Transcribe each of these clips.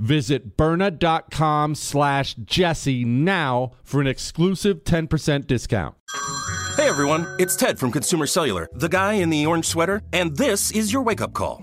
Visit Byrna.com slash Jesse now for an exclusive 10% discount. Hey everyone, it's Ted from Consumer Cellular, the guy in the orange sweater, and this is your wake up call.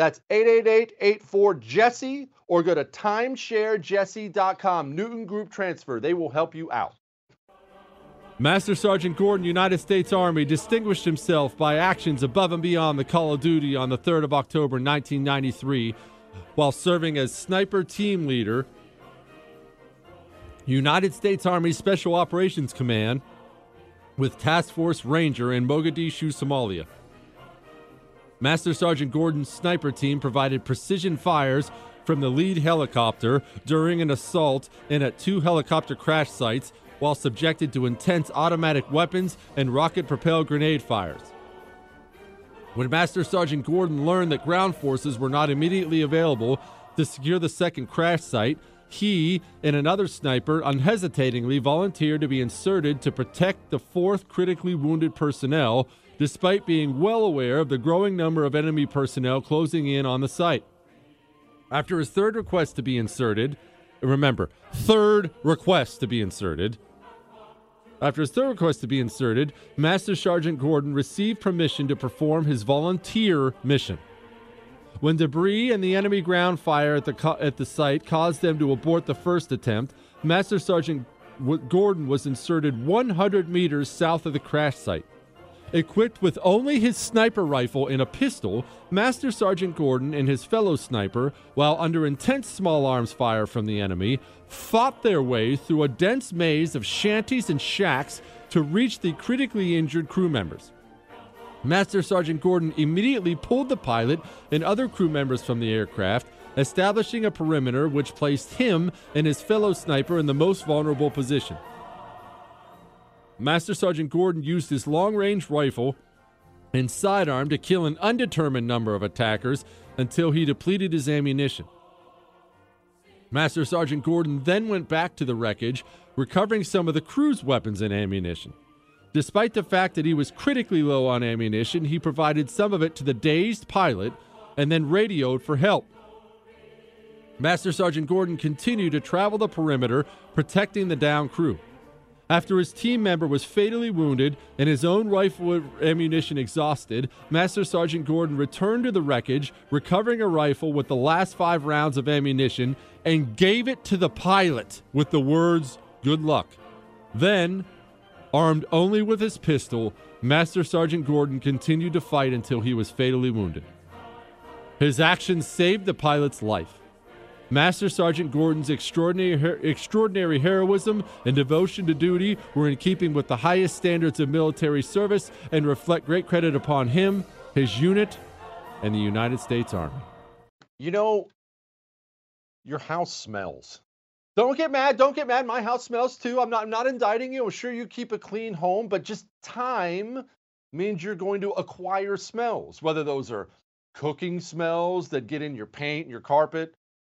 That's 888 84 Jesse or go to timesharejesse.com. Newton Group Transfer. They will help you out. Master Sergeant Gordon, United States Army, distinguished himself by actions above and beyond the call of duty on the 3rd of October 1993 while serving as sniper team leader, United States Army Special Operations Command with Task Force Ranger in Mogadishu, Somalia. Master Sergeant Gordon's sniper team provided precision fires from the lead helicopter during an assault and at two helicopter crash sites while subjected to intense automatic weapons and rocket propelled grenade fires. When Master Sergeant Gordon learned that ground forces were not immediately available to secure the second crash site, he and another sniper unhesitatingly volunteered to be inserted to protect the fourth critically wounded personnel, despite being well aware of the growing number of enemy personnel closing in on the site. After his third request to be inserted, remember, third request to be inserted, after his third request to be inserted, Master Sergeant Gordon received permission to perform his volunteer mission. When debris and the enemy ground fire at the, co- at the site caused them to abort the first attempt, Master Sergeant w- Gordon was inserted 100 meters south of the crash site. Equipped with only his sniper rifle and a pistol, Master Sergeant Gordon and his fellow sniper, while under intense small arms fire from the enemy, fought their way through a dense maze of shanties and shacks to reach the critically injured crew members. Master Sergeant Gordon immediately pulled the pilot and other crew members from the aircraft, establishing a perimeter which placed him and his fellow sniper in the most vulnerable position. Master Sergeant Gordon used his long range rifle and sidearm to kill an undetermined number of attackers until he depleted his ammunition. Master Sergeant Gordon then went back to the wreckage, recovering some of the crew's weapons and ammunition. Despite the fact that he was critically low on ammunition, he provided some of it to the dazed pilot and then radioed for help. Master Sergeant Gordon continued to travel the perimeter, protecting the down crew. After his team member was fatally wounded and his own rifle ammunition exhausted, Master Sergeant Gordon returned to the wreckage, recovering a rifle with the last five rounds of ammunition, and gave it to the pilot with the words, Good luck. Then, armed only with his pistol, Master Sergeant Gordon continued to fight until he was fatally wounded. His actions saved the pilot's life. Master Sergeant Gordon's extraordinary, extraordinary heroism and devotion to duty were in keeping with the highest standards of military service and reflect great credit upon him, his unit, and the United States Army. You know, your house smells. Don't get mad. Don't get mad. My house smells too. I'm not, I'm not indicting you. I'm sure you keep a clean home, but just time means you're going to acquire smells, whether those are cooking smells that get in your paint, your carpet,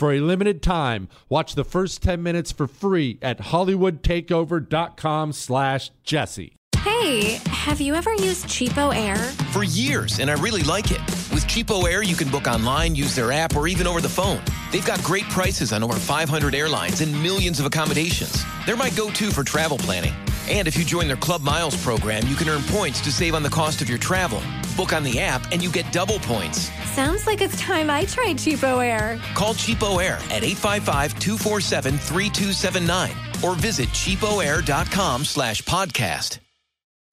For a limited time, watch the first 10 minutes for free at hollywoodtakeover.com slash jesse. Hey, have you ever used Cheapo Air? For years, and I really like it. With Cheapo Air, you can book online, use their app, or even over the phone. They've got great prices on over 500 airlines and millions of accommodations. They're my go-to for travel planning. And if you join their Club Miles program, you can earn points to save on the cost of your travel. Book on the app and you get double points. Sounds like it's time I tried Cheapo Air. Call Cheapo Air at 855-247-3279 or visit cheapoair.com slash podcast.